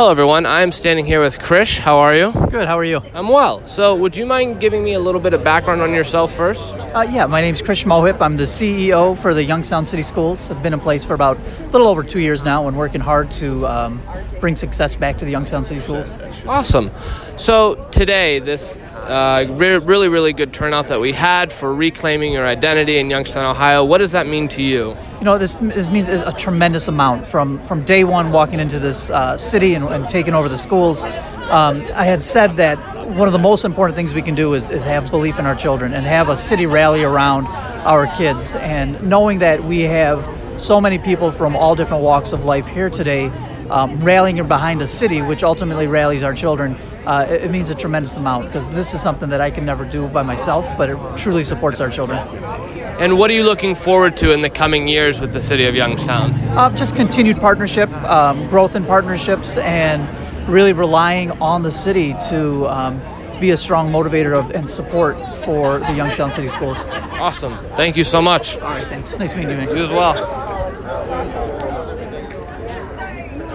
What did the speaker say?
Hello, everyone. I'm standing here with Krish. How are you? Good. How are you? I'm well. So, would you mind giving me a little bit of background on yourself first? Uh, yeah, my name's Krish Mohip. I'm the CEO for the Youngstown City Schools. I've been in place for about a little over two years now and working hard to um, bring success back to the Youngstown City Schools. Awesome. So, today, this uh, re- really, really good turnout that we had for reclaiming your identity in Youngstown, Ohio. What does that mean to you? You know, this, this means a tremendous amount. From from day one, walking into this uh, city and, and, taking over the schools, um, I had said that one of the most important things we can do is, is have belief in our children and have a city rally around our kids. And knowing that we have so many people from all different walks of life here today um, rallying behind a city, which ultimately rallies our children, uh, it, it, means a tremendous amount because this is something that I can never do by myself, but it truly supports our children. And what are you looking forward to in the coming years with the city of Youngstown? Uh, just continued partnership, um, growth in partnerships, and really relying on the city to um, be a strong motivator of and support for the Youngstown City Schools. Awesome. Thank you so much. All right, thanks. Nice meeting you. You as well.